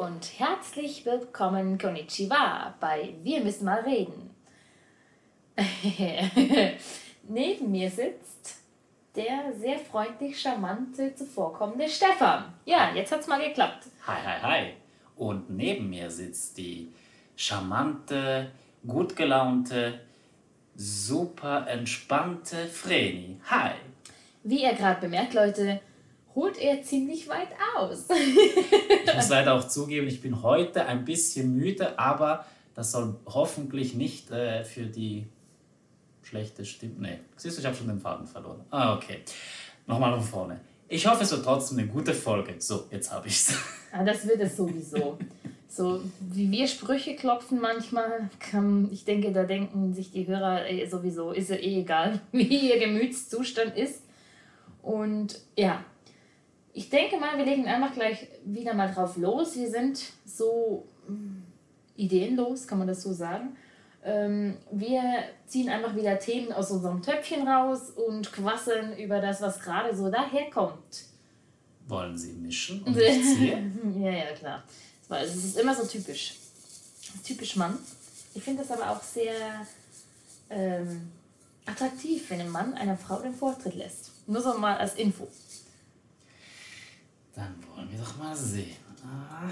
Und herzlich willkommen Konnichiwa bei Wir müssen mal reden. Neben mir sitzt der sehr freundlich charmante zuvorkommende Stefan. Ja, jetzt hat's mal geklappt. Hi, hi, hi. Und neben mir sitzt die charmante, gut gelaunte, super entspannte Vreni. Hi. Wie ihr gerade bemerkt, Leute, holt er ziemlich weit aus. ich muss leider auch zugeben, ich bin heute ein bisschen müde, aber das soll hoffentlich nicht äh, für die schlechte Stimme. Nee, siehst du, ich habe schon den Faden verloren. Ah, okay. Nochmal von vorne. Ich hoffe, es wird trotzdem eine gute Folge. So, jetzt habe ich es. Ah, das wird es sowieso. So wie wir Sprüche klopfen manchmal, kann, ich denke, da denken sich die Hörer ey, sowieso, ist ja eh egal, wie ihr Gemütszustand ist. Und ja, ich denke mal, wir legen einfach gleich wieder mal drauf los. Wir sind so hm, ideenlos, kann man das so sagen. Ähm, wir ziehen einfach wieder Themen aus unserem Töpfchen raus und quasseln über das, was gerade so daherkommt. Wollen Sie mischen und nicht ja, ja, klar. Es ist immer so typisch. Typisch Mann. Ich finde das aber auch sehr ähm, attraktiv, wenn ein Mann einer Frau den Vortritt lässt. Nur so mal als Info. Dann wollen wir doch mal sehen. Ah.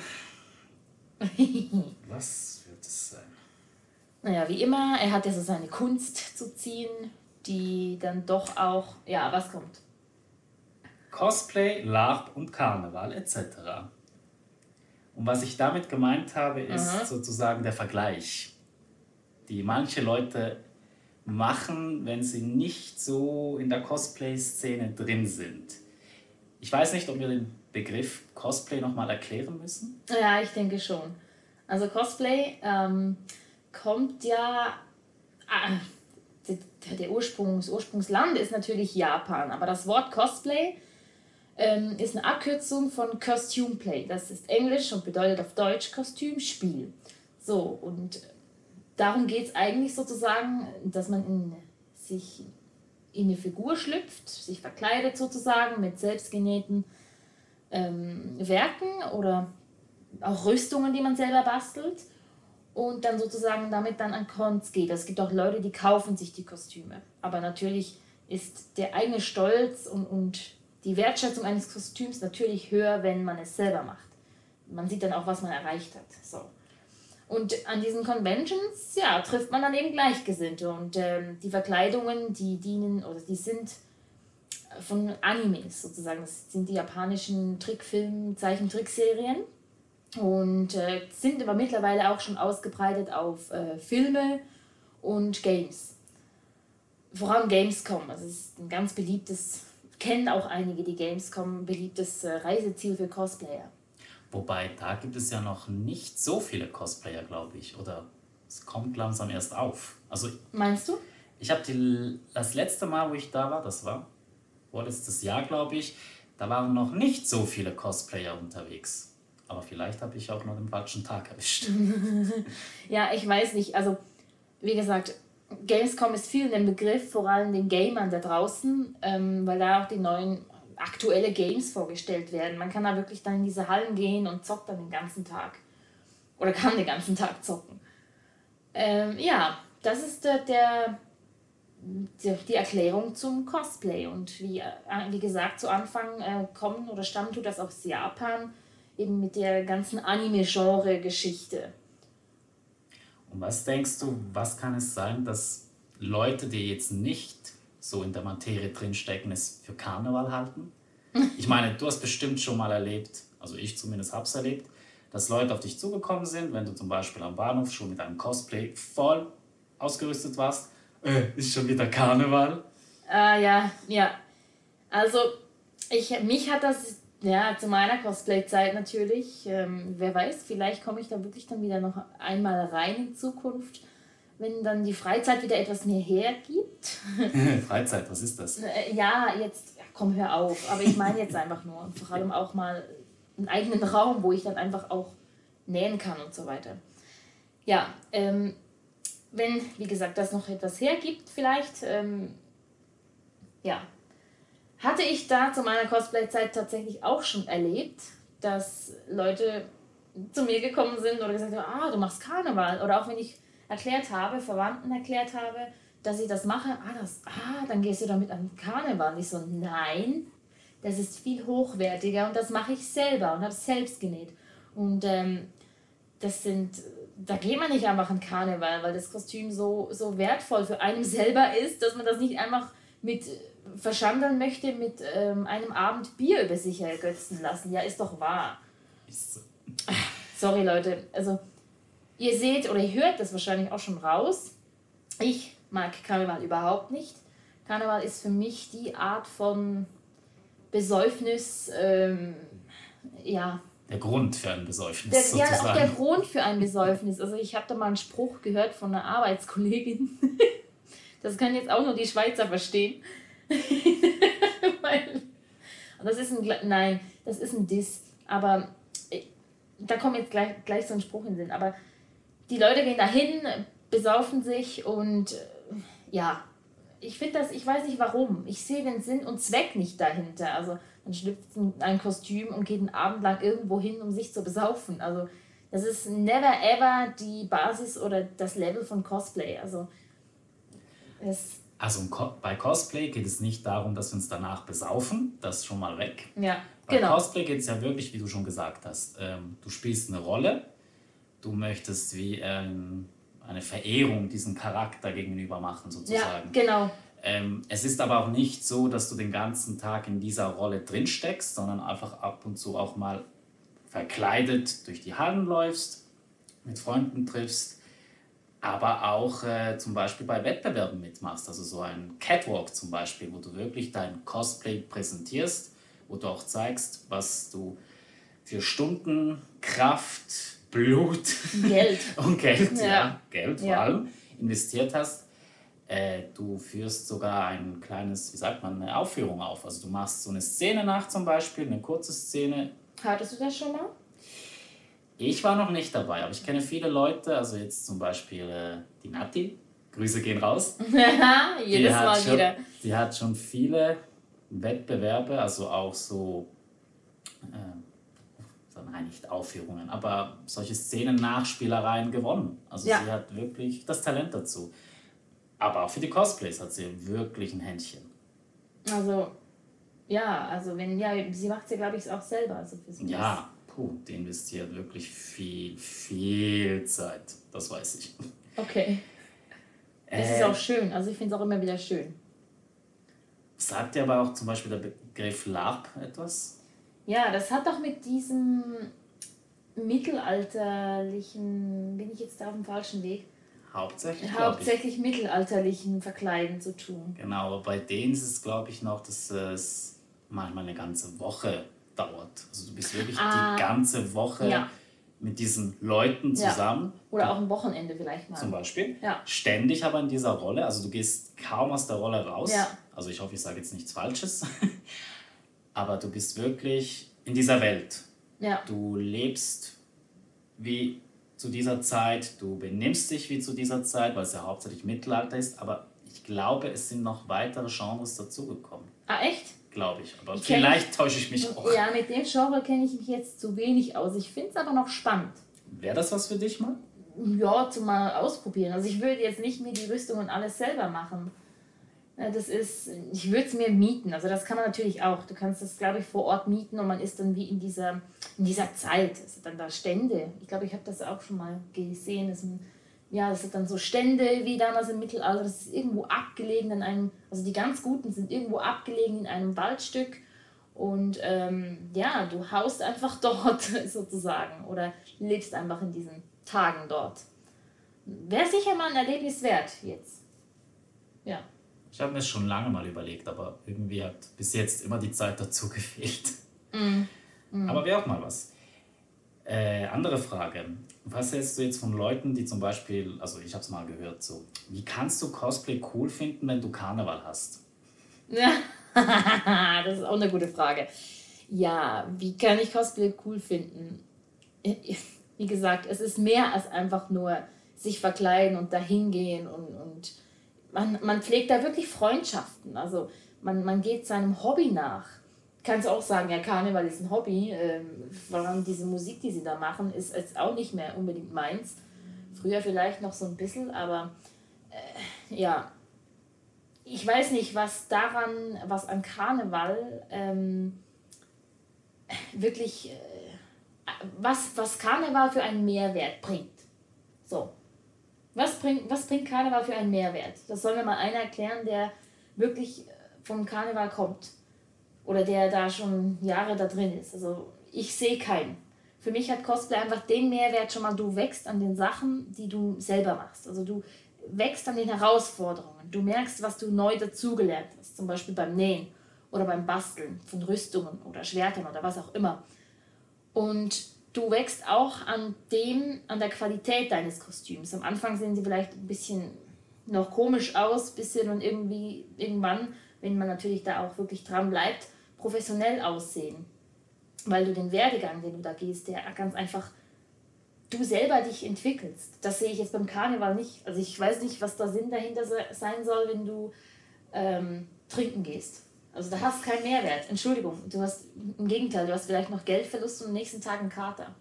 Was wird es sein? Naja, wie immer, er hat ja so seine Kunst zu ziehen, die dann doch auch, ja, was kommt? Cosplay, LARP und Karneval etc. Und was ich damit gemeint habe, ist mhm. sozusagen der Vergleich, die manche Leute machen, wenn sie nicht so in der Cosplay-Szene drin sind. Ich weiß nicht, ob wir den Begriff Cosplay nochmal erklären müssen? Ja, ich denke schon. Also Cosplay ähm, kommt ja. Ah, der, der Ursprungs, Ursprungsland ist natürlich Japan, aber das Wort Cosplay ähm, ist eine Abkürzung von Costume Play. Das ist Englisch und bedeutet auf Deutsch Kostümspiel. So, und darum geht es eigentlich sozusagen, dass man in, sich in eine Figur schlüpft, sich verkleidet sozusagen mit selbstgenähten ähm, Werken oder auch Rüstungen, die man selber bastelt und dann sozusagen damit dann an Cons geht. Es gibt auch Leute, die kaufen sich die Kostüme. Aber natürlich ist der eigene Stolz und, und die Wertschätzung eines Kostüms natürlich höher, wenn man es selber macht. Man sieht dann auch, was man erreicht hat. So. Und an diesen Conventions, ja, trifft man dann eben Gleichgesinnte. Und ähm, die Verkleidungen, die dienen oder die sind von Animes sozusagen. Das sind die japanischen Trickfilm, Zeichentrickserien und äh, sind aber mittlerweile auch schon ausgebreitet auf äh, Filme und Games. Vor allem Gamescom, also es ist ein ganz beliebtes, kennen auch einige die Gamescom, beliebtes äh, Reiseziel für Cosplayer. Wobei, da gibt es ja noch nicht so viele Cosplayer, glaube ich. Oder es kommt langsam erst auf. Also, Meinst du? Ich habe das letzte Mal, wo ich da war, das war vorletztes Jahr, glaube ich, da waren noch nicht so viele Cosplayer unterwegs. Aber vielleicht habe ich auch nur den falschen Tag erwischt. ja, ich weiß nicht. Also, wie gesagt, Gamescom ist viel ein Begriff, vor allem den Gamern da draußen, ähm, weil da auch die neuen aktuelle Games vorgestellt werden. Man kann da wirklich dann in diese Hallen gehen und zockt dann den ganzen Tag. Oder kann den ganzen Tag zocken. Ähm, ja, das ist der, der die Erklärung zum Cosplay. Und wie, äh, wie gesagt, zu Anfang äh, kommen oder stammt tut das aus Japan, eben mit der ganzen Anime-Genre-Geschichte. Und was denkst du, was kann es sein, dass Leute, die jetzt nicht so in der Materie drinstecken, es für Karneval halten? Ich meine, du hast bestimmt schon mal erlebt, also ich zumindest habe es erlebt, dass Leute auf dich zugekommen sind, wenn du zum Beispiel am Bahnhof schon mit einem Cosplay voll ausgerüstet warst äh, ist schon wieder Karneval. Ah, ja, ja. Also, ich, mich hat das ja zu meiner Cosplay-Zeit natürlich. Ähm, wer weiß, vielleicht komme ich da wirklich dann wieder noch einmal rein in Zukunft, wenn dann die Freizeit wieder etwas mehr hergibt. Freizeit, was ist das? Äh, ja, jetzt, komm, hör auf. Aber ich meine jetzt einfach nur, vor allem auch mal einen eigenen Raum, wo ich dann einfach auch nähen kann und so weiter. Ja, ähm, wenn, wie gesagt, das noch etwas hergibt, vielleicht, ähm, ja, hatte ich da zu meiner Cosplay-Zeit tatsächlich auch schon erlebt, dass Leute zu mir gekommen sind oder gesagt haben, ah, du machst Karneval. Oder auch wenn ich erklärt habe, Verwandten erklärt habe, dass ich das mache, ah, das, ah dann gehst du damit an Karneval. Und ich so, nein, das ist viel hochwertiger und das mache ich selber und habe es selbst genäht. Und ähm, das sind, da geht man nicht einfach an Karneval, weil das Kostüm so, so wertvoll für einen selber ist, dass man das nicht einfach mit verschandeln möchte mit ähm, einem Abend Bier über sich ergötzen lassen. Ja, ist doch wahr. Sorry, Leute. Also, ihr seht oder ihr hört das wahrscheinlich auch schon raus. Ich mag Karneval überhaupt nicht. Karneval ist für mich die Art von Besäufnis, ähm, ja. Der Grund für ein Besäufnis. Der, sozusagen. ja, auch der Grund für ein Besäufnis. Also ich habe da mal einen Spruch gehört von einer Arbeitskollegin. das können jetzt auch nur die Schweizer verstehen. Weil, das ist ein, nein, das ist ein Diss. Aber äh, da kommt jetzt gleich, gleich so ein Spruch in den Sinn. Aber die Leute gehen dahin, besaufen sich und äh, ja, ich finde das, ich weiß nicht warum. Ich sehe den Sinn und Zweck nicht dahinter. Also man schlüpft in ein Kostüm und geht einen Abend lang irgendwo hin, um sich zu besaufen. Also das ist never ever die Basis oder das Level von Cosplay. Also es also bei Cosplay geht es nicht darum, dass wir uns danach besaufen, das ist schon mal weg. Ja, bei genau. Cosplay geht es ja wirklich, wie du schon gesagt hast, ähm, du spielst eine Rolle, du möchtest wie ähm, eine Verehrung diesem Charakter gegenüber machen, sozusagen. Ja, genau. Ähm, es ist aber auch nicht so, dass du den ganzen Tag in dieser Rolle drinsteckst, sondern einfach ab und zu auch mal verkleidet durch die Hallen läufst, mit Freunden triffst, aber auch äh, zum Beispiel bei Wettbewerben mitmachst. Also so ein Catwalk zum Beispiel, wo du wirklich dein Cosplay präsentierst, wo du auch zeigst, was du für Stunden, Kraft, Blut Geld. und Geld, ja. ja Geld vor ja. allem, investiert hast. Äh, du führst sogar ein kleines, wie sagt man, eine Aufführung auf. Also du machst so eine Szene nach zum Beispiel, eine kurze Szene. Hattest du das schon mal? Ich war noch nicht dabei, aber ich kenne viele Leute, also jetzt zum Beispiel äh, die Nati, Grüße gehen raus. Jedes Mal schon, wieder. Die hat schon viele Wettbewerbe, also auch so äh, nein, nicht Aufführungen, aber solche Szenen, Nachspielereien gewonnen. Also ja. sie hat wirklich das Talent dazu. Aber auch für die Cosplays hat sie wirklich ein Händchen. Also, ja, also wenn, ja, sie macht ja, glaube ich, auch selber. Also für sie ja, puh, die investiert wirklich viel, viel Zeit. Das weiß ich. Okay. Das äh, ist auch schön. Also ich finde es auch immer wieder schön. Sagt dir aber auch zum Beispiel der Begriff LARP etwas? Ja, das hat doch mit diesem mittelalterlichen, bin ich jetzt da auf dem falschen Weg? Hauptsächlich. Hauptsächlich mittelalterlichen Verkleiden zu tun. Genau, aber bei denen ist es, glaube ich, noch, dass es manchmal eine ganze Woche dauert. Also du bist wirklich ah, die ganze Woche ja. mit diesen Leuten zusammen. Ja. Oder auch ein Wochenende vielleicht mal. Zum Beispiel. Ja. Ständig aber in dieser Rolle. Also du gehst kaum aus der Rolle raus. Also ich hoffe, ich sage jetzt nichts Falsches. aber du bist wirklich in dieser Welt. Ja. Du lebst wie zu dieser Zeit, du benimmst dich wie zu dieser Zeit, weil es ja hauptsächlich Mittelalter ist, aber ich glaube, es sind noch weitere Genres dazugekommen. Ah, echt? Glaube ich, aber ich vielleicht täusche ich mich auch. Ja, mit dem Genre kenne ich mich jetzt zu wenig aus. Ich finde es aber noch spannend. Wäre das was für dich mal? Ja, zum mal ausprobieren. Also ich würde jetzt nicht mir die Rüstung und alles selber machen. Das ist, ich würde es mir mieten. Also das kann man natürlich auch. Du kannst das, glaube ich, vor Ort mieten und man ist dann wie in dieser, in dieser Zeit. Es sind dann da Stände. Ich glaube, ich habe das auch schon mal gesehen. Das ja, das sind dann so Stände wie damals im Mittelalter. Das ist irgendwo abgelegen in einem, also die ganz Guten sind irgendwo abgelegen in einem Waldstück. Und ähm, ja, du haust einfach dort sozusagen oder lebst einfach in diesen Tagen dort. Wäre sicher mal ein Erlebnis wert jetzt. Ja. Ich habe mir schon lange mal überlegt, aber irgendwie hat bis jetzt immer die Zeit dazu gefehlt. Mm. Mm. Aber wäre auch mal was. Äh, andere Frage. Was hältst du jetzt von Leuten, die zum Beispiel, also ich habe es mal gehört, so, wie kannst du Cosplay cool finden, wenn du Karneval hast? Ja, das ist auch eine gute Frage. Ja, wie kann ich Cosplay cool finden? Wie gesagt, es ist mehr als einfach nur sich verkleiden und dahin gehen und, und man, man pflegt da wirklich Freundschaften. Also man, man geht seinem Hobby nach. kannst auch sagen, ja, Karneval ist ein Hobby. Ähm, warum diese Musik, die sie da machen, ist jetzt auch nicht mehr unbedingt meins. Früher vielleicht noch so ein bisschen, aber äh, ja, ich weiß nicht, was daran, was an Karneval ähm, wirklich, äh, was, was Karneval für einen Mehrwert bringt. So. Was bringt, was bringt Karneval für einen Mehrwert? Das soll mir mal einer erklären, der wirklich vom Karneval kommt. Oder der da schon Jahre da drin ist. Also ich sehe keinen. Für mich hat Cosplay einfach den Mehrwert schon mal, du wächst an den Sachen, die du selber machst. Also du wächst an den Herausforderungen. Du merkst, was du neu dazugelernt hast. Zum Beispiel beim Nähen oder beim Basteln von Rüstungen oder Schwertern oder was auch immer. Und du wächst auch an dem, an der Qualität deines Kostüms. Am Anfang sehen sie vielleicht ein bisschen noch komisch aus, bisschen und irgendwie irgendwann, wenn man natürlich da auch wirklich dran bleibt, professionell aussehen. Weil du den Werdegang, den du da gehst, der ganz einfach du selber dich entwickelst. Das sehe ich jetzt beim Karneval nicht. Also ich weiß nicht, was der Sinn dahinter sein soll, wenn du ähm, trinken gehst. Also da hast keinen Mehrwert. Entschuldigung, du hast im Gegenteil, du hast vielleicht noch Geldverlust und am nächsten Tag einen Kater.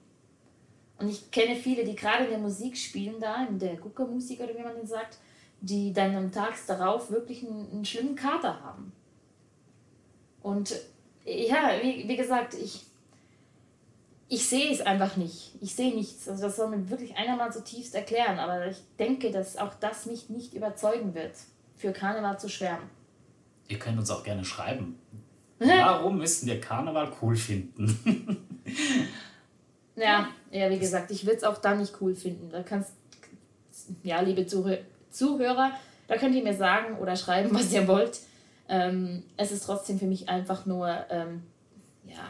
Und ich kenne viele, die gerade in der Musik spielen da, in der Guckermusik oder wie man den sagt, die dann am Tag darauf wirklich einen, einen schlimmen Kater haben. Und ja, wie, wie gesagt, ich, ich sehe es einfach nicht. Ich sehe nichts. Also das soll mir wirklich einer mal zutiefst erklären. Aber ich denke, dass auch das mich nicht überzeugen wird, für Karneval zu schwärmen. Ihr könnt uns auch gerne schreiben. Warum müssen wir Karneval cool finden? ja, ja, wie gesagt, ich würde es auch da nicht cool finden. Da kannst, ja, liebe Zuhörer, da könnt ihr mir sagen oder schreiben, was ihr wollt. Ähm, es ist trotzdem für mich einfach nur, ähm, ja.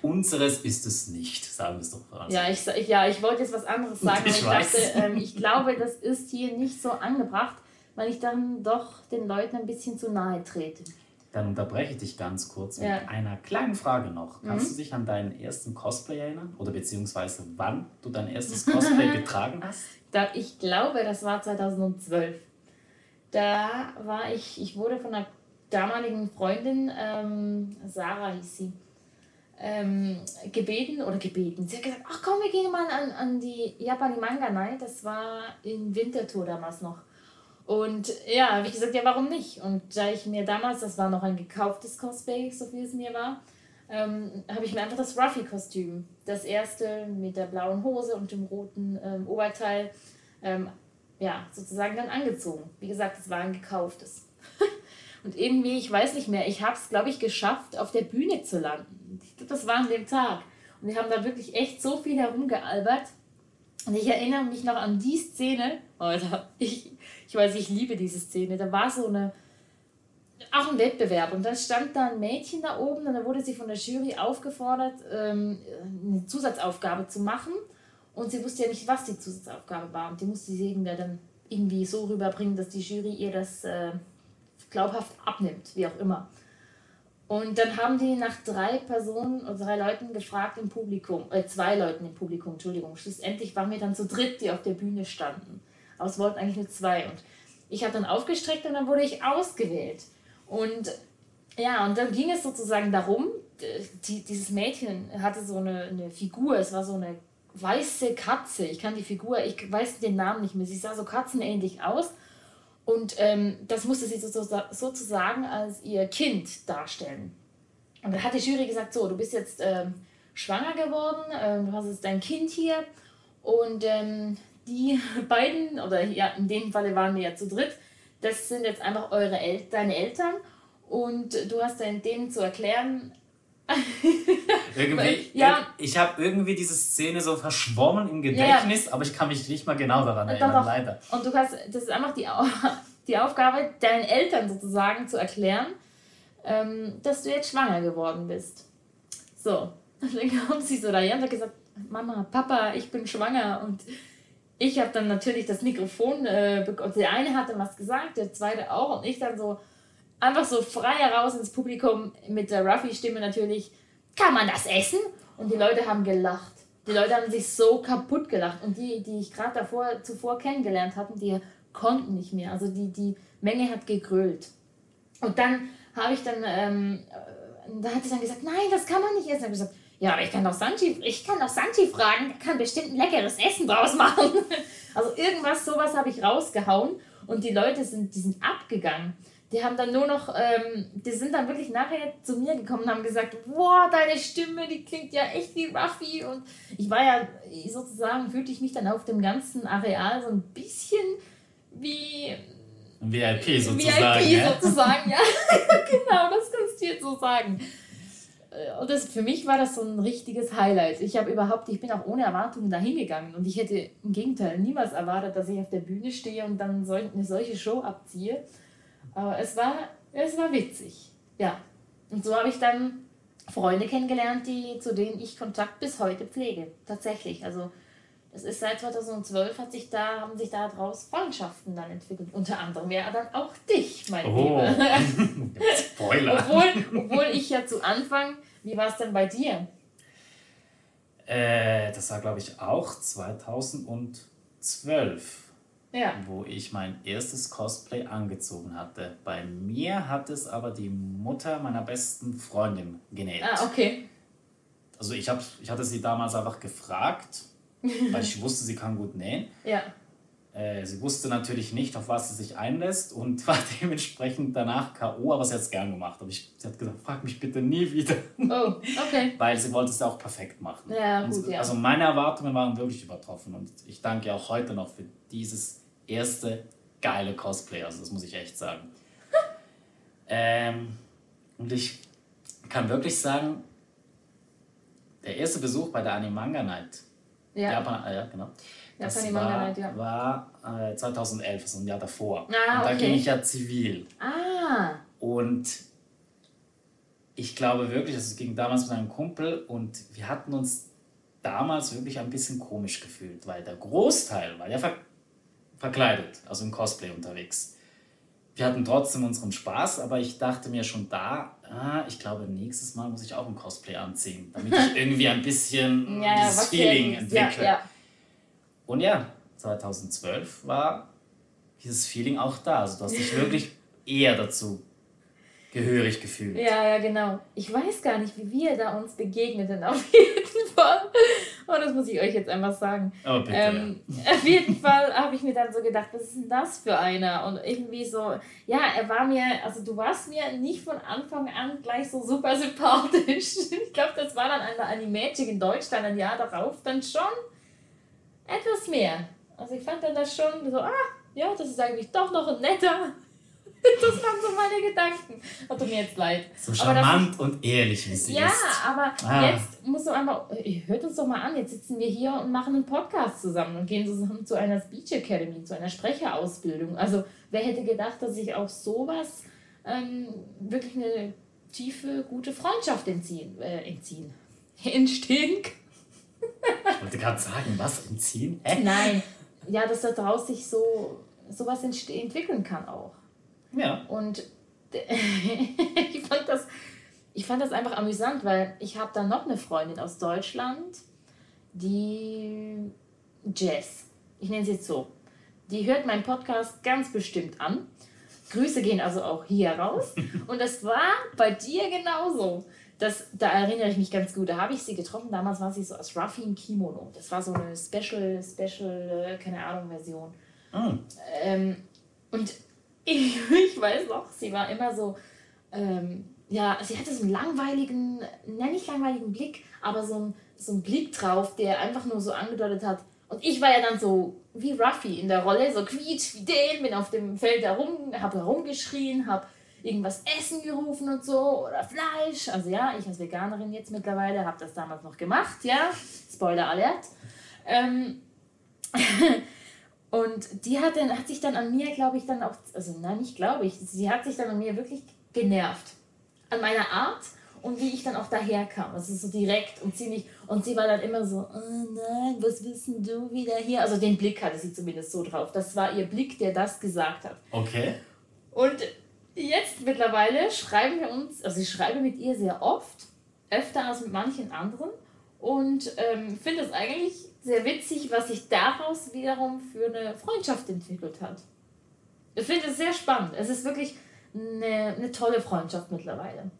Unseres ist es nicht, sagen wir es doch voran. Ja, ich, ja, ich wollte jetzt was anderes sagen, ich, ich dachte, ähm, ich glaube, das ist hier nicht so angebracht weil ich dann doch den Leuten ein bisschen zu nahe trete. Dann unterbreche ich dich ganz kurz mit ja. einer kleinen Frage noch. Kannst mhm. du dich an deinen ersten Cosplay erinnern? Oder beziehungsweise wann du dein erstes Cosplay getragen hast? Da, ich glaube, das war 2012. Da war ich, ich wurde von einer damaligen Freundin, ähm, Sarah hieß sie, ähm, gebeten oder gebeten. Sie hat gesagt, ach komm, wir gehen mal an, an die Japani Manga Night. Das war in Winterthur damals noch. Und ja, habe ich gesagt, ja, warum nicht? Und da ich mir damals, das war noch ein gekauftes Cosplay, so wie es mir war, ähm, habe ich mir einfach das Ruffy-Kostüm, das erste mit der blauen Hose und dem roten ähm, Oberteil, ähm, ja, sozusagen dann angezogen. Wie gesagt, es war ein gekauftes. und irgendwie, ich weiß nicht mehr, ich habe es, glaube ich, geschafft, auf der Bühne zu landen. Das war an dem Tag. Und wir haben da wirklich echt so viel herumgealbert. Und ich erinnere mich noch an die Szene, Alter, ich, ich weiß, ich liebe diese Szene. Da war so eine, auch ein Wettbewerb und da stand da ein Mädchen da oben und da wurde sie von der Jury aufgefordert, ähm, eine Zusatzaufgabe zu machen und sie wusste ja nicht, was die Zusatzaufgabe war und die musste sie irgendwie dann irgendwie so rüberbringen, dass die Jury ihr das äh, glaubhaft abnimmt, wie auch immer. Und dann haben die nach drei Personen oder drei Leuten gefragt im Publikum, äh, zwei Leuten im Publikum, Entschuldigung. Schlussendlich waren wir dann zu dritt, die auf der Bühne standen. Aber es wollten eigentlich nur zwei. Und ich habe dann aufgestreckt und dann wurde ich ausgewählt. Und ja, und dann ging es sozusagen darum, die, dieses Mädchen hatte so eine, eine Figur, es war so eine weiße Katze. Ich kann die Figur, ich weiß den Namen nicht mehr, sie sah so katzenähnlich aus. Und ähm, das musste sie sozusagen als ihr Kind darstellen. Und dann hat die Jury gesagt, so, du bist jetzt ähm, schwanger geworden, ähm, du hast jetzt dein Kind hier und ähm, die beiden, oder ja, in dem Falle waren wir ja zu dritt, das sind jetzt einfach eure El deine Eltern und du hast dann denen zu erklären, irgendwie, ja. Ich habe irgendwie diese Szene so verschwommen im Gedächtnis, ja, aber ich kann mich nicht mal genau daran erinnern, doch, doch. leider. Und du kannst, das ist einfach die, die Aufgabe, deinen Eltern sozusagen zu erklären, ähm, dass du jetzt schwanger geworden bist. So, und dann kommt sie so daher und hat gesagt, Mama, Papa, ich bin schwanger und ich habe dann natürlich das Mikrofon äh, bekommen. Der eine hat dann was gesagt, der zweite auch. Und ich dann so einfach so frei heraus ins Publikum mit der Ruffy-Stimme natürlich, kann man das essen? Und die Leute haben gelacht. Die Leute haben sich so kaputt gelacht. Und die, die ich gerade davor zuvor kennengelernt hatte, die konnten nicht mehr. Also die, die Menge hat gegrölt. Und dann habe ich dann, ähm, äh, da hat sie dann gesagt, nein, das kann man nicht essen. Da habe gesagt, ja, aber ich kann doch Sanchi, ich kann doch Sanchi fragen, kann bestimmt ein leckeres Essen draus machen. Also irgendwas, sowas habe ich rausgehauen und die Leute sind, die sind abgegangen. Die haben dann nur noch, ähm, die sind dann wirklich nachher zu mir gekommen und haben gesagt, boah, deine Stimme, die klingt ja echt wie Ruffy. Und ich war ja sozusagen, fühlte ich mich dann auf dem ganzen Areal so ein bisschen wie VIP sozusagen. VIP ja? sozusagen, ja. genau, das kannst du jetzt so sagen. Äh, und das, für mich war das so ein richtiges Highlight. Ich habe überhaupt, ich bin auch ohne Erwartungen dahin gegangen und ich hätte im Gegenteil niemals erwartet, dass ich auf der Bühne stehe und dann so, eine solche Show abziehe. Aber es war, es war witzig. Ja. Und so habe ich dann Freunde kennengelernt, die, zu denen ich Kontakt bis heute pflege. Tatsächlich. Also es ist seit 2012 hat sich da, haben sich daraus Freundschaften dann entwickelt. Unter anderem ja dann auch dich, mein oh. Lieber. Spoiler. obwohl, obwohl ich ja zu Anfang, wie war es denn bei dir? Äh, das war, glaube ich, auch 2012. Ja. Wo ich mein erstes Cosplay angezogen hatte. Bei mir hat es aber die Mutter meiner besten Freundin genäht. Ah, okay. Also ich, hab, ich hatte sie damals einfach gefragt, weil ich wusste, sie kann gut nähen. Ja. Äh, sie wusste natürlich nicht, auf was sie sich einlässt und war dementsprechend danach K.O., aber sie hat es gern gemacht. Aber ich, sie hat gesagt, frag mich bitte nie wieder. Oh, okay. Weil sie wollte es auch perfekt machen. Ja, gut, ja. Also meine Erwartungen waren wirklich übertroffen und ich danke auch heute noch für dieses erste geile Cosplay. Also das muss ich echt sagen. ähm, und ich kann wirklich sagen, der erste Besuch bei der Animanga Night ja. Japan, äh, ja, genau. Das Japan war, Night, ja. war äh, 2011, also ein Jahr davor. Ah, und da okay. ging ich ja zivil. Ah. Und ich glaube wirklich, also es ging damals mit einem Kumpel und wir hatten uns damals wirklich ein bisschen komisch gefühlt, weil der Großteil war ja ver verkleidet, also im Cosplay unterwegs. Wir hatten trotzdem unseren Spaß, aber ich dachte mir schon da, ah, ich glaube, nächstes Mal muss ich auch ein Cosplay anziehen, damit ich irgendwie ein bisschen ja, dieses Feeling entwickle. Ja, Und ja, 2012 war dieses Feeling auch da. Also du hast dich wirklich eher dazu gehörig gefühlt. Ja, ja, genau. Ich weiß gar nicht, wie wir da uns begegneten, auf jeden Fall. Und das muss ich euch jetzt einfach sagen. Oh, bitte, ähm, ja. Auf jeden Fall habe ich mir dann so gedacht, was ist denn das für einer? Und irgendwie so, ja, er war mir, also du warst mir nicht von Anfang an gleich so super sympathisch. Ich glaube, das war dann an der Animagic in Deutschland ein Jahr darauf dann schon etwas mehr. Also ich fand dann das schon so, ah, ja, das ist eigentlich doch noch ein netter das waren so meine Gedanken. Oh, tut mir jetzt leid. So charmant das, und ehrlich wie sie ja, ist. Ja, aber ah. jetzt musst du einfach, hört uns doch mal an, jetzt sitzen wir hier und machen einen Podcast zusammen und gehen zusammen zu einer Speech Academy, zu einer Sprecherausbildung. Also wer hätte gedacht, dass ich auf sowas ähm, wirklich eine tiefe, gute Freundschaft entziehen, äh, entziehen, entstehen Ich wollte gerade sagen, was entziehen? Hä? Nein, ja, dass daraus sich so sowas entwickeln kann auch. Ja. Und ich, fand das, ich fand das einfach amüsant, weil ich habe dann noch eine Freundin aus Deutschland, die Jess, ich nenne sie jetzt so, die hört meinen Podcast ganz bestimmt an. Grüße gehen also auch hier raus. Und das war bei dir genauso. Das, da erinnere ich mich ganz gut. Da habe ich sie getroffen. Damals war sie so als Ruffy im Kimono. Das war so eine Special, Special, äh, keine Ahnung, Version. Oh. Ähm, und ich, ich weiß noch, sie war immer so, ähm, ja, sie hatte so einen langweiligen, nenne nicht langweiligen Blick, aber so einen, so einen Blick drauf, der einfach nur so angedeutet hat. Und ich war ja dann so wie Ruffy in der Rolle, so quietsch wie den, bin auf dem Feld herum, habe herumgeschrien, habe irgendwas essen gerufen und so oder Fleisch. Also ja, ich als Veganerin jetzt mittlerweile habe das damals noch gemacht, ja. Spoiler Alert. Ähm, Und die hat, dann, hat sich dann an mir, glaube ich, dann auch, also nein, nicht glaube ich, sie hat sich dann an mir wirklich genervt. An meiner Art und wie ich dann auch daherkam. Also so direkt und ziemlich. Und sie war dann immer so, oh nein, was wissen du wieder hier? Also den Blick hatte sie zumindest so drauf. Das war ihr Blick, der das gesagt hat. Okay. Und jetzt mittlerweile schreiben wir uns, also ich schreibe mit ihr sehr oft, öfter als mit manchen anderen. Und ähm, finde es eigentlich sehr witzig, was sich daraus wiederum für eine Freundschaft entwickelt hat. Ich finde es sehr spannend. Es ist wirklich eine, eine tolle Freundschaft mittlerweile.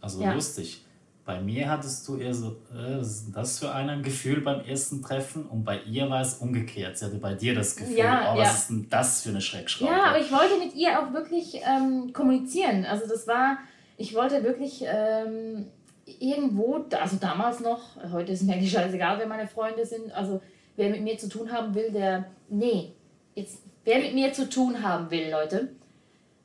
Also Ja. lustig. Bei mir hattest du eher so, äh, was ist das für ein Gefühl beim ersten Treffen und bei ihr war es umgekehrt. Sie hatte bei dir das Gefühl, Ja, oh, ja. was ist denn das für eine Schreckschraube? Ja, aber ich wollte mit ihr auch wirklich ähm, kommunizieren. Also das war, ich wollte wirklich ähm, irgendwo, also damals noch, heute ist mir eigentlich scheißegal, wer meine Freunde sind, also wer mit mir zu tun haben will, der, nee, jetzt, wer mit mir zu tun haben will, Leute,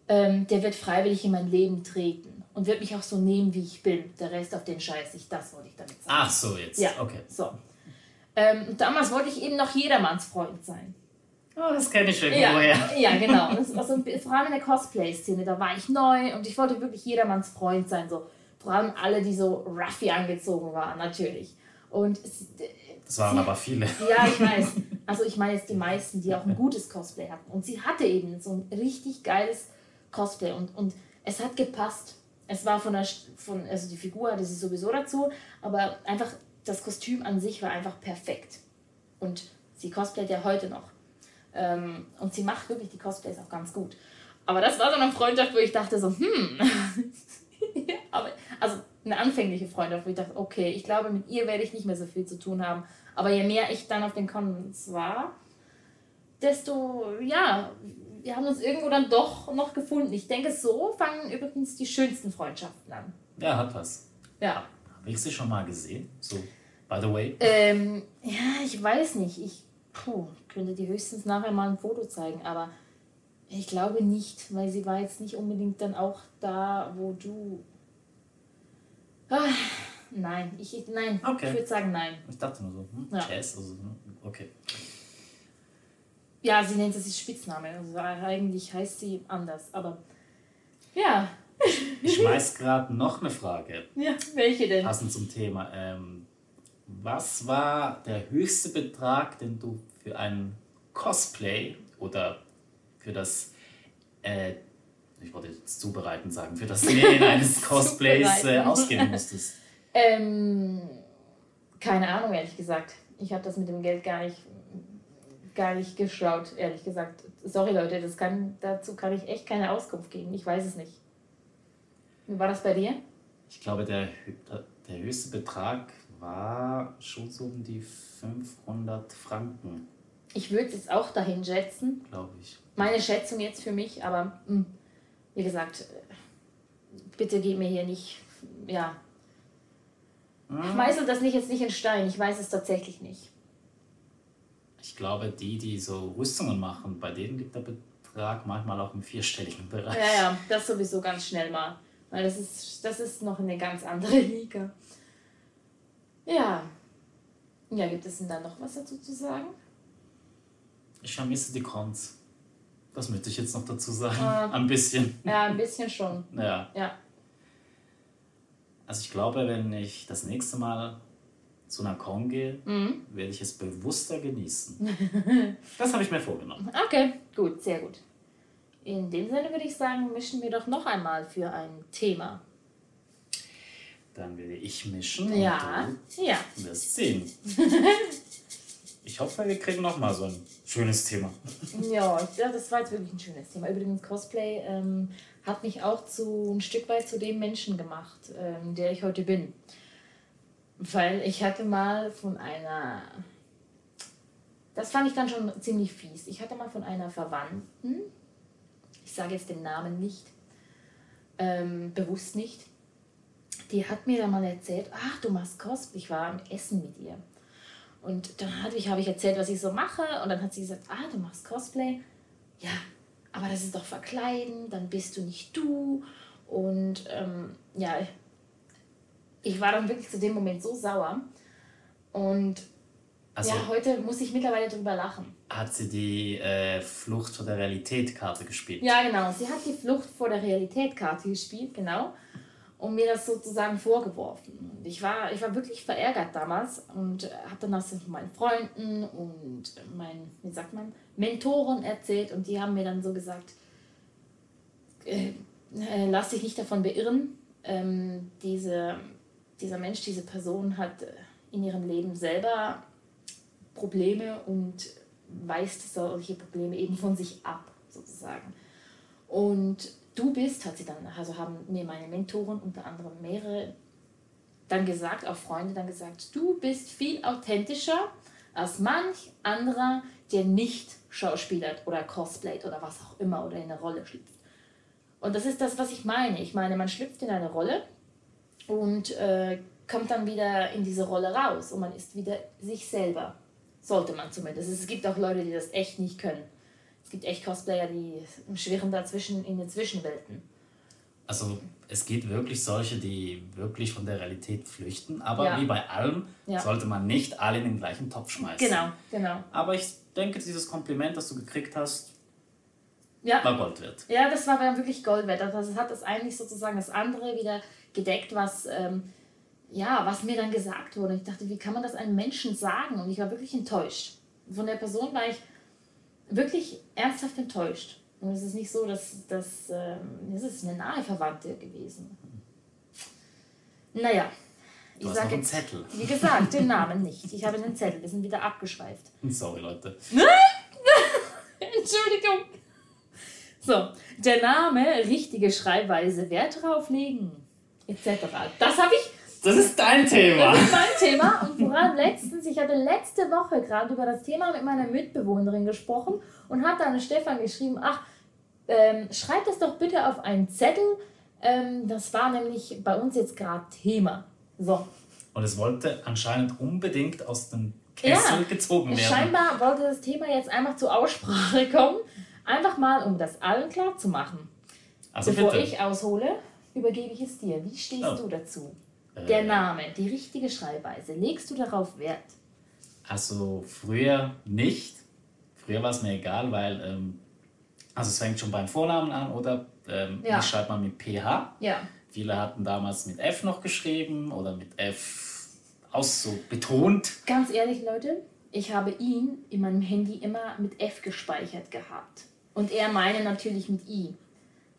ähm, der wird freiwillig in mein Leben treten und wird mich auch so nehmen, wie ich bin. Der Rest auf den Scheiß ich, das wollte ich damit sagen. Ach so, jetzt. Ja. Okay. So. Ähm, damals wollte ich eben noch jedermanns Freund sein. Oh, das kenne ich irgendwo Ja, ja, genau. Das war so, vor allem in der Cosplay-Szene, da war ich neu und ich wollte wirklich jedermanns Freund sein. So. Vor allem alle, die so ruffy angezogen waren, natürlich. Und es, Das waren aber viele. ja, ich weiß. Also ich meine jetzt die meisten, die auch ein gutes Cosplay hatten. Und sie hatte eben so ein richtig geiles Cosplay und, und es hat gepasst. Es war von der, von, also die Figur hatte sie sowieso dazu, aber einfach das Kostüm an sich war einfach perfekt. Und sie cosplayt ja heute noch. Ähm, und sie macht wirklich die Cosplays auch ganz gut. Aber das war so eine Freundschaft, wo ich dachte so, hm. aber, also eine anfängliche Freundschaft, wo ich dachte, okay, ich glaube, mit ihr werde ich nicht mehr so viel zu tun haben. Aber je mehr ich dann auf den Cons war, desto, ja, wir haben uns irgendwo dann doch noch gefunden. Ich denke, so fangen übrigens die schönsten Freundschaften an. Ja, hat was. Ja. Habe ich sie schon mal gesehen? So, by the way. Ähm, ja, ich weiß nicht. Ich puh, könnte dir höchstens nachher mal ein Foto zeigen, aber ich glaube nicht, weil sie war jetzt nicht unbedingt dann auch da, wo du. Ah, nein, ich, nein, Okay. ich würde sagen nein. Ich dachte nur so, hm, Ja. Jazz, also, hm, okay. Ja, sie nennt das ist Spitzname. Also eigentlich heißt sie anders, aber ja. Ich schmeiß gerade noch eine Frage, Ja, welche denn? passend zum Thema. Ähm, was war der höchste Betrag, den du für ein Cosplay oder für das, äh, ich wollte jetzt zubereiten sagen, für das Nähen eines Cosplays äh, ausgeben musstest? Ähm, keine Ahnung, ehrlich gesagt. Ich habe das mit dem Geld gar nicht, gar nicht geschaut, ehrlich gesagt. Sorry, Leute, das kann, dazu kann ich echt keine Auskunft geben. Ich weiß es nicht. Wie war das bei dir? Ich glaube, der, der höchste Betrag war schon so um die 500 Franken, Ich würde es jetzt auch dahin schätzen. glaube ich. Meine Schätzung jetzt für mich, aber mh, wie gesagt, bitte gib mir hier nicht, ja. Meißel das nicht jetzt nicht in Stein. Ich weiß es tatsächlich nicht. Ich glaube, die, die so Rüstungen machen, bei denen liegt der Betrag manchmal auch im vierstelligen Bereich. Ja, ja, das sowieso ganz schnell mal. Weil das ist, das ist noch eine ganz andere Liga. Ja. Ja, gibt es denn da noch was dazu zu sagen? Ich vermisse die Cons. Das möchte ich jetzt noch dazu sagen. Ah. Ein bisschen. Ja, ein bisschen schon. Ja. Ja. Also ich glaube, wenn ich das nächste Mal zu einer Con gehe, Mhm. werde ich es bewusster genießen. das habe ich mir vorgenommen. Okay, gut, sehr gut. In dem Sinne würde ich sagen, mischen wir doch noch einmal für ein Thema. Dann werde ich mischen Ja, und ja. du wirst sehen. Ich hoffe, wir kriegen noch mal so ein schönes Thema. Ja, das war jetzt wirklich ein schönes Thema. Übrigens, Cosplay ähm, hat mich auch zu ein Stück weit zu dem Menschen gemacht, ähm, der ich heute bin. Weil ich hatte mal von einer. Das fand ich dann schon ziemlich fies. Ich hatte mal von einer Verwandten, ich sage jetzt den Namen nicht, ähm, bewusst nicht, die hat mir dann mal erzählt, ach, du machst Cosplay. Ich war am Essen mit ihr. Und dann habe ich, erzählt, was ich so mache. Und dann hat sie gesagt, ah, du machst Cosplay. Ja, aber das ist doch verkleiden, dann bist du nicht du. Und ähm, ja, ich war dann wirklich zu dem Moment so sauer. Und Also ja, heute muss ich mittlerweile drüber lachen. hat sie die äh, Flucht vor der Realität-Karte gespielt. Ja, genau. Sie hat die Flucht vor der Realität-Karte gespielt, genau. Und mir das sozusagen vorgeworfen. Und ich war, ich war wirklich verärgert damals und habe dann das meinen Freunden und meinen, wie sagt man, Mentoren erzählt und die haben mir dann so gesagt, äh, äh, lass dich nicht davon beirren. Ähm, diese, dieser Mensch, diese Person hat äh, in ihrem Leben selber Probleme und weist solche Probleme eben von sich ab, sozusagen. Und du bist, hat sie dann, also haben mir meine Mentoren unter anderem mehrere dann gesagt, auch Freunde dann gesagt, du bist viel authentischer als manch anderer, der nicht schauspielert oder cosplayt oder was auch immer oder in eine Rolle schlüpft. Und das ist das, was ich meine. Ich meine, man schlüpft in eine Rolle und äh, kommt dann wieder in diese Rolle raus und man ist wieder sich selber. Sollte man zumindest. Es gibt auch Leute, die das echt nicht können. Es gibt echt Cosplayer, die schwirren dazwischen in den Zwischenwelten. Also es gibt wirklich solche, die wirklich von der Realität flüchten, aber ja. wie bei allem ja. sollte man nicht alle in den gleichen Topf schmeißen. Genau, genau. Aber ich denke, dieses Kompliment, das du gekriegt hast, ja. war Gold wert. Ja, das war wirklich Gold wert. Also es hat das eigentlich sozusagen das andere wieder gedeckt, was, ähm, ja, was mir dann gesagt wurde. Ich dachte, wie kann man das einem Menschen sagen? Und ich war wirklich enttäuscht. Von der Person war ich wirklich ernsthaft enttäuscht. Und es ist nicht so, dass, dass ähm, es ist eine nahe Verwandte gewesen. Naja, ich sage jetzt, Zettel. wie gesagt, den Namen nicht. Ich habe den Zettel, wir sind wieder abgeschweift. Sorry, Leute. Entschuldigung. So, der Name, richtige Schreibweise, Wert drauf legen, etc. Das habe ich. Das ist dein Thema. Das ist mein Thema. Und vor allem letztens, ich hatte letzte Woche gerade über das Thema mit meiner Mitbewohnerin gesprochen und hat dann Stefan geschrieben, ach, ähm, schreib das doch bitte auf einen Zettel. Ähm, das war nämlich bei uns jetzt gerade Thema. So. Und es wollte anscheinend unbedingt aus dem Kessel ja, gezogen werden. Scheinbar wollte das Thema jetzt einfach zur Aussprache kommen. Einfach mal, um das allen klar zu machen. Also Bevor bitte. ich aushole, übergebe ich es dir. Wie stehst oh. du dazu? Äh. Der Name, die richtige Schreibweise, legst du darauf Wert? Also früher nicht. Früher war es mir egal, weil ähm, also es fängt schon beim Vornamen an, oder? Ähm, ja. schreibt man mit PH. Ja. Viele hatten damals mit F noch geschrieben oder mit F aus so betont. Ganz ehrlich, Leute, ich habe ihn in meinem Handy immer mit F gespeichert gehabt. Und er meine natürlich mit I.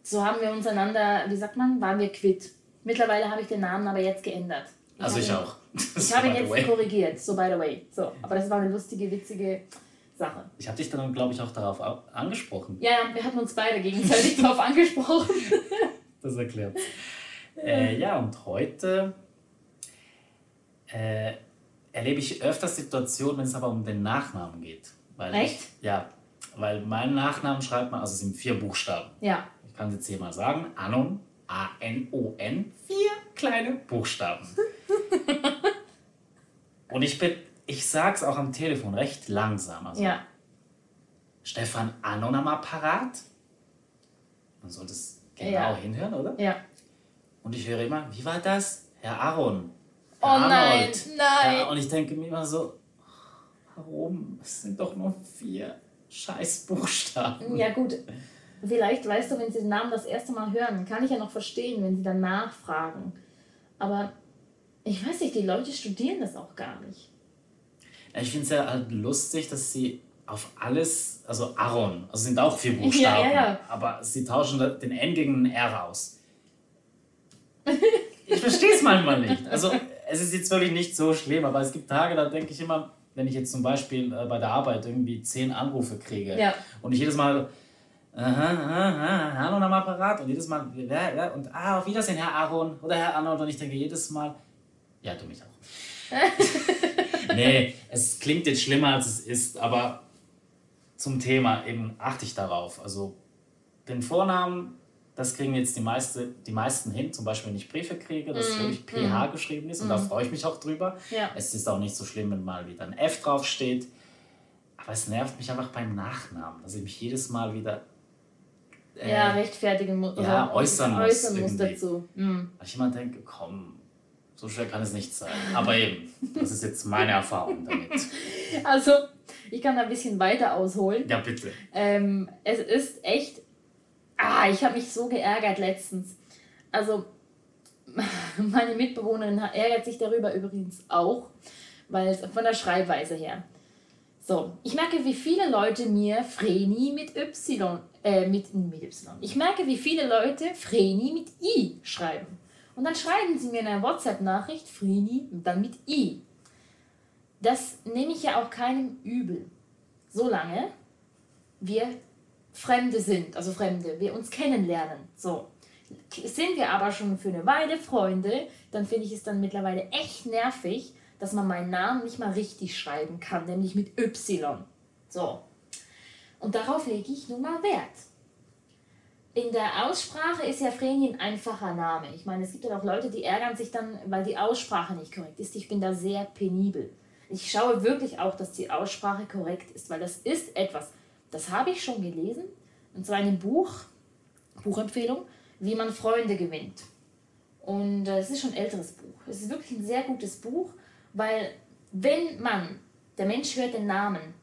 So haben wir uns einander, wie sagt man, waren wir quitt. Mittlerweile habe ich den Namen aber jetzt geändert. Ich also ich ihn, auch. Ich habe ihn jetzt korrigiert, so by the way. So, aber das war eine lustige, witzige Sache. Ich habe dich dann, glaube ich, auch darauf angesprochen. Ja, wir hatten uns beide gegenseitig darauf angesprochen. das erklärt. Äh, ja, und heute äh, erlebe ich öfter Situationen, wenn es aber um den Nachnamen geht. Weil Echt? Ich, ja, weil meinen Nachnamen schreibt man, also es sind vier Buchstaben. Ja. Ich kann es jetzt hier mal sagen. Anon, A-N-O-N, vier kleine Buchstaben. und ich bin ich sag's auch am Telefon recht langsam. Also, ja. Stefan Anon am Apparat. Man sollte es genau ja. hinhören, oder? Ja. Und ich höre immer, wie war das? Herr Aaron. Herr oh Arnold. nein, nein. Ja, und ich denke mir immer so, warum? Es sind doch nur vier scheiß Buchstaben. Ja gut, vielleicht weißt du, wenn sie den Namen das erste Mal hören, kann ich ja noch verstehen, wenn sie dann nachfragen. Aber ich weiß nicht, die Leute studieren das auch gar nicht. Ich finde es ja halt lustig, dass sie auf alles, also Aaron, also sind auch vier Buchstaben, ja, ja, ja. aber sie tauschen den N gegen ein R aus. Ich verstehe es manchmal nicht. Also es ist jetzt wirklich nicht so schlimm, aber es gibt Tage, da denke ich immer, wenn ich jetzt zum Beispiel äh, bei der Arbeit irgendwie zehn Anrufe kriege ja. und ich jedes Mal aha, aha, Aaron am Apparat und jedes Mal ja, ja, und ah, auf Wiedersehen, Herr Aaron oder Herr Arnold und ich denke jedes Mal, ja, du mich auch. nee, es klingt jetzt schlimmer, als es ist, aber zum Thema eben achte ich darauf. Also den Vornamen, das kriegen jetzt die, meiste, die meisten hin, zum Beispiel wenn ich Briefe kriege, dass mm, wirklich PH mm, geschrieben ist und mm. da freue ich mich auch drüber. Ja. Es ist auch nicht so schlimm, wenn mal wieder ein F draufsteht. Aber es nervt mich einfach beim Nachnamen, dass ich mich jedes Mal wieder äh, ja, rechtfertigen muss. Ja, äußern, äußern muss, dazu. Mhm. Weil ich immer denke, komm, so schwer kann es nicht sein. Aber eben, das ist jetzt meine Erfahrung damit. Also, ich kann da ein bisschen weiter ausholen. Ja, bitte. Ähm, es ist echt. Ah, ich habe mich so geärgert letztens. Also, meine Mitbewohnerin ärgert sich darüber übrigens auch, weil es von der Schreibweise her. So, ich merke, wie viele Leute mir Vreni mit Y, äh, mit, mit Y. Ich merke, wie viele Leute Vreni mit I schreiben. Und dann schreiben sie mir in einer WhatsApp-Nachricht und dann mit I. Das nehme ich ja auch keinem übel. Solange wir Fremde sind, also Fremde, wir uns kennenlernen, so. Sind wir aber schon für eine Weile Freunde, dann finde ich es dann mittlerweile echt nervig, dass man meinen Namen nicht mal richtig schreiben kann, nämlich mit Y. So. Und darauf lege ich nun mal Wert. In der Aussprache ist ja Vreni ein einfacher Name. Ich meine, es gibt ja auch Leute, die ärgern sich dann, weil die Aussprache nicht korrekt ist. Ich bin da sehr penibel. Ich schaue wirklich auch, dass die Aussprache korrekt ist, weil das ist etwas, das habe ich schon gelesen, und zwar in einem Buch, Buchempfehlung, wie man Freunde gewinnt. Und äh, es ist schon ein älteres Buch. Es ist wirklich ein sehr gutes Buch, weil wenn man, der Mensch hört den Namen,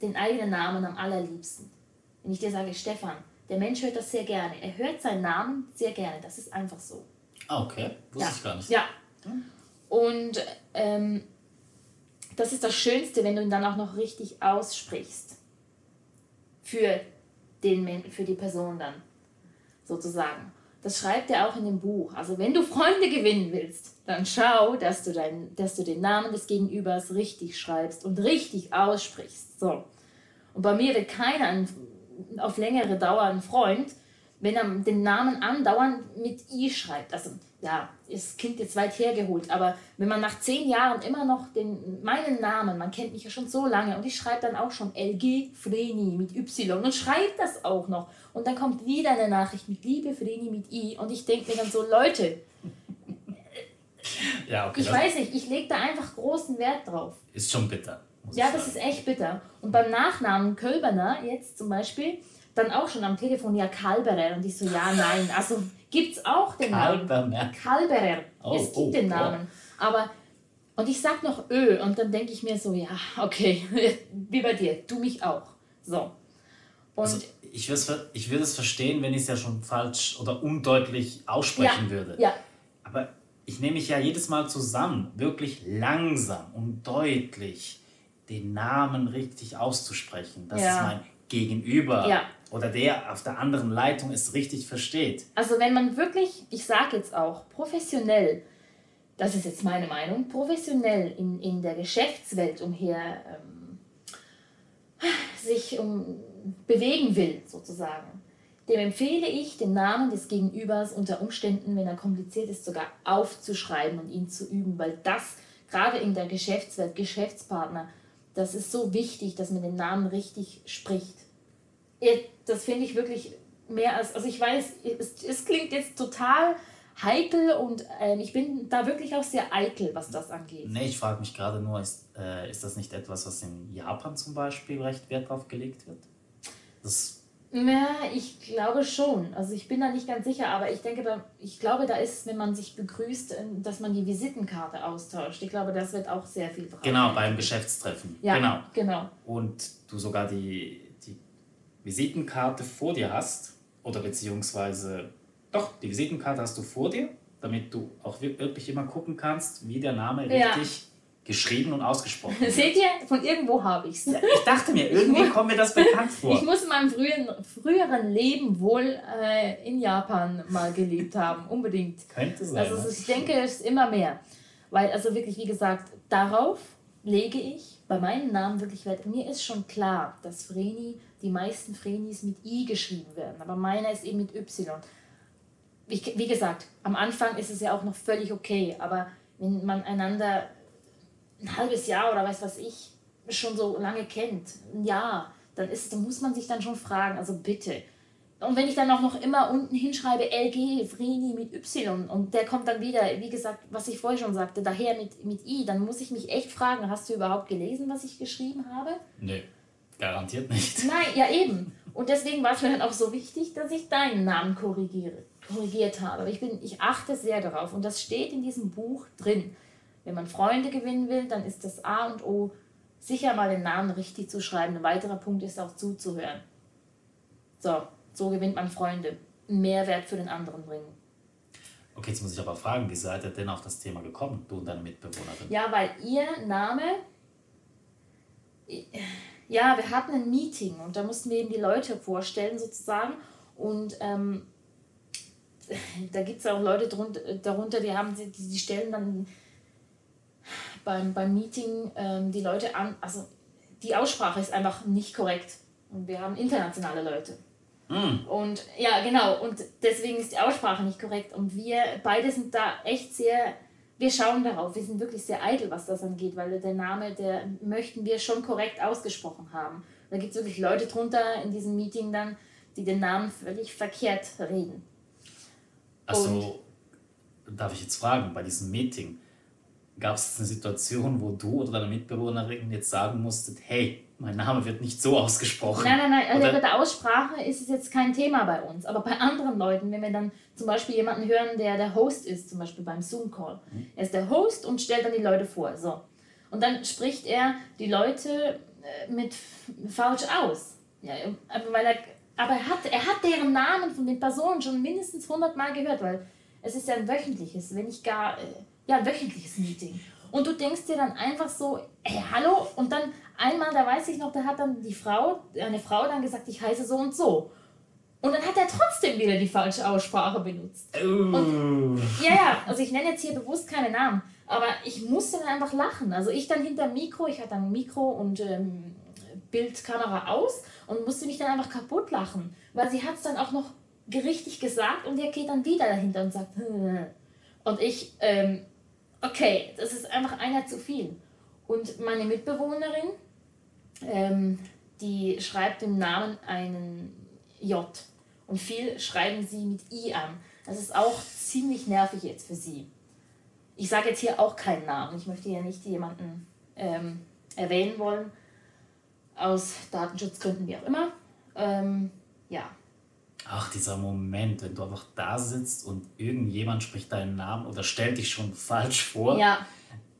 den eigenen Namen am allerliebsten. Wenn ich dir sage, Stefan, der Mensch hört das sehr gerne. Er hört seinen Namen sehr gerne. Das ist einfach so. Ah, okay. Wusste ja. ich gar nicht. Ja. Und ähm, das ist das Schönste, wenn du ihn dann auch noch richtig aussprichst. Für, den, für die Person dann, sozusagen. Das schreibt er auch in dem Buch. Also wenn du Freunde gewinnen willst, dann schau, dass du, dein, dass du den Namen des Gegenübers richtig schreibst und richtig aussprichst. So. Und bei mir wird keiner ein, auf längere Dauer ein Freund, wenn er den Namen andauernd mit I schreibt. Also ja, ist Kind jetzt weit hergeholt, aber wenn man nach zehn Jahren immer noch den, meinen Namen, man kennt mich ja schon so lange und ich schreibe dann auch schon LG Vreni mit Y und schreibe das auch noch und dann kommt wieder eine Nachricht mit Liebe Vreni mit I und ich denke mir dann so, Leute, ja, okay, ich weiß nicht, ich lege da einfach großen Wert drauf. Ist schon bitter. Ja, das ist echt bitter. Und beim Nachnamen Kölberner jetzt zum Beispiel, dann auch schon am Telefon, ja, Kalberer. Und ich so, ja, nein. Also gibt es auch den Kalberner. Namen. Kalberer. Oh, es gibt oh, den Namen. Aber, und ich sag noch Ö. Und dann denke ich mir so, ja, okay, wie bei dir, du mich auch. So. Und Also, ich würde es ich würd es verstehen, wenn ich es ja schon falsch oder undeutlich aussprechen ja, würde. ja, Aber ich nehme mich ja jedes Mal zusammen, wirklich langsam und deutlich den Namen richtig auszusprechen, dass Ja. es mein Gegenüber Ja. Oder der auf der anderen Leitung es richtig versteht. Also wenn man wirklich, ich sage jetzt auch, professionell, das ist jetzt meine Meinung, professionell in, in der Geschäftswelt umher ähm, sich um, bewegen will, sozusagen, dem empfehle ich, den Namen des Gegenübers unter Umständen, wenn er kompliziert ist, sogar aufzuschreiben und ihn zu üben, weil das gerade in der Geschäftswelt, Geschäftspartner, das ist so wichtig, dass man den Namen richtig spricht. Das finde ich wirklich mehr als, also ich weiß, es, es klingt jetzt total heikel und ähm, ich bin da wirklich auch sehr eitel, was das angeht. Nee, ich frage mich gerade nur, ist, äh, ist das nicht etwas, was in Japan zum Beispiel recht Wert drauf gelegt wird? Das, Ja, ich glaube schon. Also ich bin da nicht ganz sicher, aber ich denke, da, ich glaube, da ist, wenn man sich begrüßt, äh, dass man die Visitenkarte austauscht. Ich glaube, das wird auch sehr viel drauf. genau, beim Geschäftstreffen. Ja, Genau. genau. und du sogar die Visitenkarte vor dir hast, oder beziehungsweise, doch, die Visitenkarte hast du vor dir, damit du auch wir- wirklich immer gucken kannst, wie der Name Ja. richtig geschrieben und ausgesprochen wird. Seht ihr, von irgendwo habe ich es. Ich dachte mir, irgendwie kommt mir das bekannt vor. Ich muss in meinem frühen, früheren Leben wohl äh, in Japan mal gelebt haben. Unbedingt. Könnte sein. Also es ist- ich denke, es ist immer mehr. Weil, also wirklich, wie gesagt, darauf lege ich bei meinen Namen wirklich Wert. Mir ist schon klar, dass Vreni, die meisten Vrenis mit I geschrieben werden, aber meiner ist eben mit Y. Ich, wie gesagt, am Anfang ist es ja auch noch völlig okay, aber wenn man einander ein halbes Jahr oder weiß was ich schon so lange kennt, ein Jahr, dann, ist, dann muss man sich dann schon fragen, also bitte. Und wenn ich dann auch noch immer unten hinschreibe, LG, Vreni mit Y und der kommt dann wieder, wie gesagt, was ich vorher schon sagte, daher mit, mit I, dann muss ich mich echt fragen, hast du überhaupt gelesen, was ich geschrieben habe? Nö, garantiert nicht. Nein, ja eben. Und deswegen war es mir dann auch so wichtig, dass ich deinen Namen korrigiere, korrigiert habe. Ich, bin, ich achte sehr darauf und das steht in diesem Buch drin. Wenn man Freunde gewinnen will, dann ist das A und O, sicher mal den Namen richtig zu schreiben. Ein weiterer Punkt ist auch zuzuhören. So, so gewinnt man Freunde. Einen Mehrwert für den anderen bringen. Okay, jetzt muss ich aber fragen, wie seid ihr denn auf das Thema gekommen, du und deine Mitbewohnerin? Ja, weil ihr Name. Ja, wir hatten ein Meeting und da mussten wir eben die Leute vorstellen, sozusagen. Und ähm, da gibt es auch Leute drunter, darunter, die, haben, die, die stellen dann beim, beim Meeting ähm, die Leute an. Also die Aussprache ist einfach nicht korrekt. Und wir haben internationale Leute. Mm. Und ja, genau, und deswegen ist die Aussprache nicht korrekt. Und wir beide sind da echt sehr, wir schauen darauf, wir sind wirklich sehr eitel, was das angeht, weil der Name, der möchten wir schon korrekt ausgesprochen haben. Da gibt es wirklich Leute drunter in diesem Meeting dann, die den Namen völlig verkehrt reden. Also, darf ich jetzt fragen, bei diesem Meeting, gab es eine Situation, wo du oder deine Mitbewohnerin jetzt sagen musstet, hey, mein Name wird nicht so ausgesprochen? Nein, nein, nein, also bei der Aussprache ist es jetzt kein Thema bei uns. Aber bei anderen Leuten, wenn wir dann zum Beispiel jemanden hören, der der Host ist, zum Beispiel beim Zoom-Call. Er ist der Host und stellt dann die Leute vor. So. Und dann spricht er die Leute äh, mit falsch aus. Ja, aber, weil er, aber er, hat, er hat deren Namen von den Personen schon mindestens 100 Mal gehört, weil es ist ja ein wöchentliches, wenn nicht gar, äh, ja, ein wöchentliches Meeting. Und du denkst dir dann einfach so, ey, hallo? Und dann einmal, da weiß ich noch, da hat dann die Frau, eine Frau dann gesagt, ich heiße so und so. Und dann hat er trotzdem wieder die falsche Aussprache benutzt. Ja, ja, also ich nenne jetzt hier bewusst keine Namen, aber ich musste dann einfach lachen. Also ich dann hinter Mikro, ich hatte dann Mikro und ähm, Bildkamera aus und musste mich dann einfach kaputt lachen, weil sie hat es dann auch noch richtig gesagt und er geht dann wieder dahinter und sagt, "Hm." und ich, ähm, okay, das ist einfach einer zu viel. Und meine Mitbewohnerin, ähm, die schreibt im Namen einen J und viel schreiben sie mit I an. Das ist auch ziemlich nervig jetzt für sie. Ich sage jetzt hier auch keinen Namen. Ich möchte ja nicht jemanden ähm, erwähnen wollen. Aus Datenschutzgründen, wie auch immer. Ähm, ja. Ach, dieser Moment, wenn du einfach da sitzt und irgendjemand spricht deinen Namen oder stellt dich schon falsch vor Ja.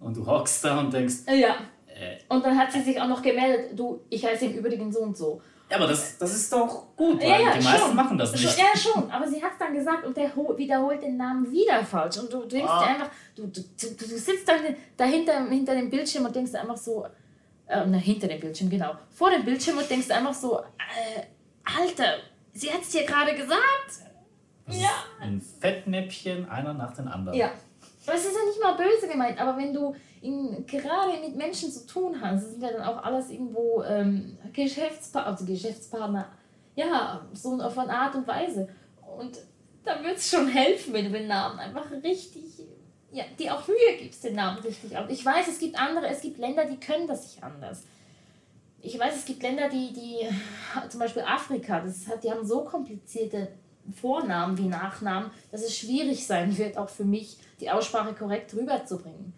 Und du hockst da und denkst, Äh, Ja. äh, Und dann hat sie sich auch noch gemeldet, du, ich heiße im Übrigen so und so. ja, aber das, das ist doch gut, weil Ja, ja, die meisten schon. machen das nicht. ja, schon, aber sie hat es dann gesagt und der ho- wiederholt den Namen wieder falsch. Und du denkst Ah. dir einfach, du, du, du, du sitzt dann dahinter hinter dem Bildschirm und denkst einfach so, äh, na, hinter dem Bildschirm, genau, vor dem Bildschirm und denkst einfach so, äh, Alter, sie hat es dir gerade gesagt. Das Ja. ein Fettnäpfchen, einer nach dem anderen. Ja. Aber es ist ja nicht mal böse gemeint, aber wenn du in, gerade mit Menschen zu tun hast, das sind ja dann auch alles irgendwo ähm, Geschäftspartner, also Geschäftspartner, ja, so auf eine Art und Weise. Und da wird es schon helfen, wenn du den Namen einfach richtig, ja, dir auch Mühe gibst, den Namen richtig aus. Ich weiß, es gibt andere, es gibt Länder, die können das nicht anders. Ich weiß, es gibt Länder, die, die zum Beispiel Afrika, das hat, die haben so komplizierte Vornamen wie Nachnamen, dass es schwierig sein wird, auch für mich die Aussprache korrekt rüberzubringen.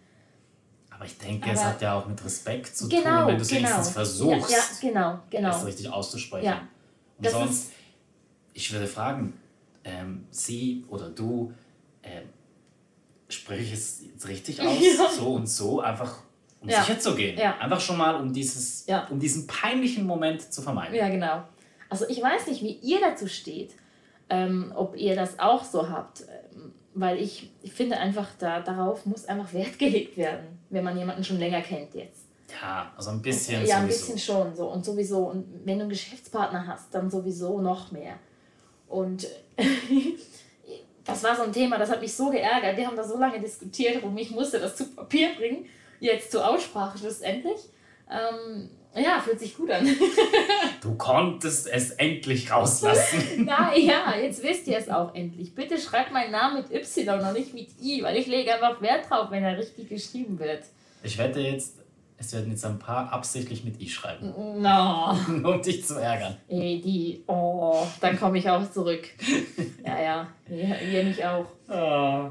Aber ich denke, es Aber- hat ja auch mit Respekt zu Genau, tun, wenn du es genau. wenigstens versuchst, Ja, ja genau, genau. es richtig auszusprechen. Ja. Und Das sonst, ich würde fragen, ähm, sie oder du, ähm, spreche ich es jetzt richtig aus, Ja. so und so, einfach um Ja. sicher zu gehen. Ja. Einfach schon mal, um, dieses, Ja. um diesen peinlichen Moment zu vermeiden. Ja, genau. Also ich weiß nicht, wie ihr dazu steht, ähm, ob ihr das auch so habt, ähm, weil ich, ich finde einfach, da, darauf muss einfach Wert gelegt werden, wenn man jemanden schon länger kennt jetzt. Ja, also ein bisschen ja, ein sowieso. bisschen schon. So. Und sowieso, und wenn du einen Geschäftspartner hast, dann sowieso noch mehr. Und das war so ein Thema, das hat mich so geärgert. Wir haben da so lange diskutiert und ich musste das zu Papier bringen, jetzt zur Aussprache schlussendlich. Ähm, ja, fühlt sich gut an. Du konntest es endlich rauslassen. Na ja, jetzt wisst ihr es auch endlich. Bitte schreibt meinen Namen mit Y und nicht mit I, weil ich lege einfach Wert drauf, wenn er richtig geschrieben wird. Ich wette jetzt, es werden jetzt ein paar absichtlich mit I schreiben, No. nur um dich zu ärgern. Ey, die. Oh, dann komme ich auch zurück. Ja, ja, ihr, ihr mich auch. Ah.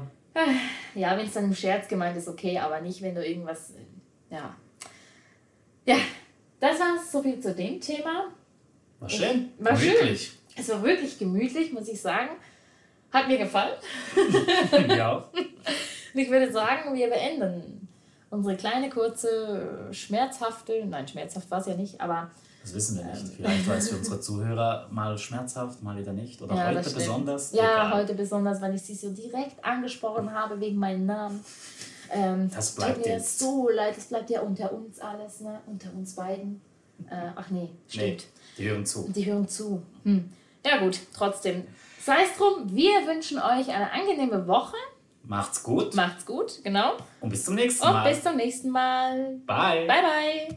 Ja, wenn es dann im Scherz gemeint ist, okay, aber nicht, wenn du irgendwas. Ja. Ja, das war so viel zu dem Thema. War schön. War schön. Wirklich. Es war wirklich gemütlich, muss ich sagen. Hat mir gefallen. ja. Und ich würde sagen, wir beenden unsere kleine, kurze, schmerzhafte, nein, schmerzhaft war es ja nicht, aber Das wissen wir nicht. Vielleicht war es für unsere Zuhörer mal schmerzhaft, mal wieder nicht. Oder Ja, heute besonders. ja, Egal. heute besonders, weil ich sie so direkt angesprochen habe wegen meinem Namen. Ähm, Das bleibt tut mir jetzt. so leid, es bleibt ja unter uns alles, ne? Unter uns beiden. Äh, ach nee, Nee, stimmt. die hören zu. Die hören zu. Hm. Ja gut, trotzdem. Sei es drum, wir wünschen euch eine angenehme Woche. Macht's gut Macht's gut, genau. und bis zum nächsten Und Mal. bis zum nächsten Mal. Bye. Bye, bye.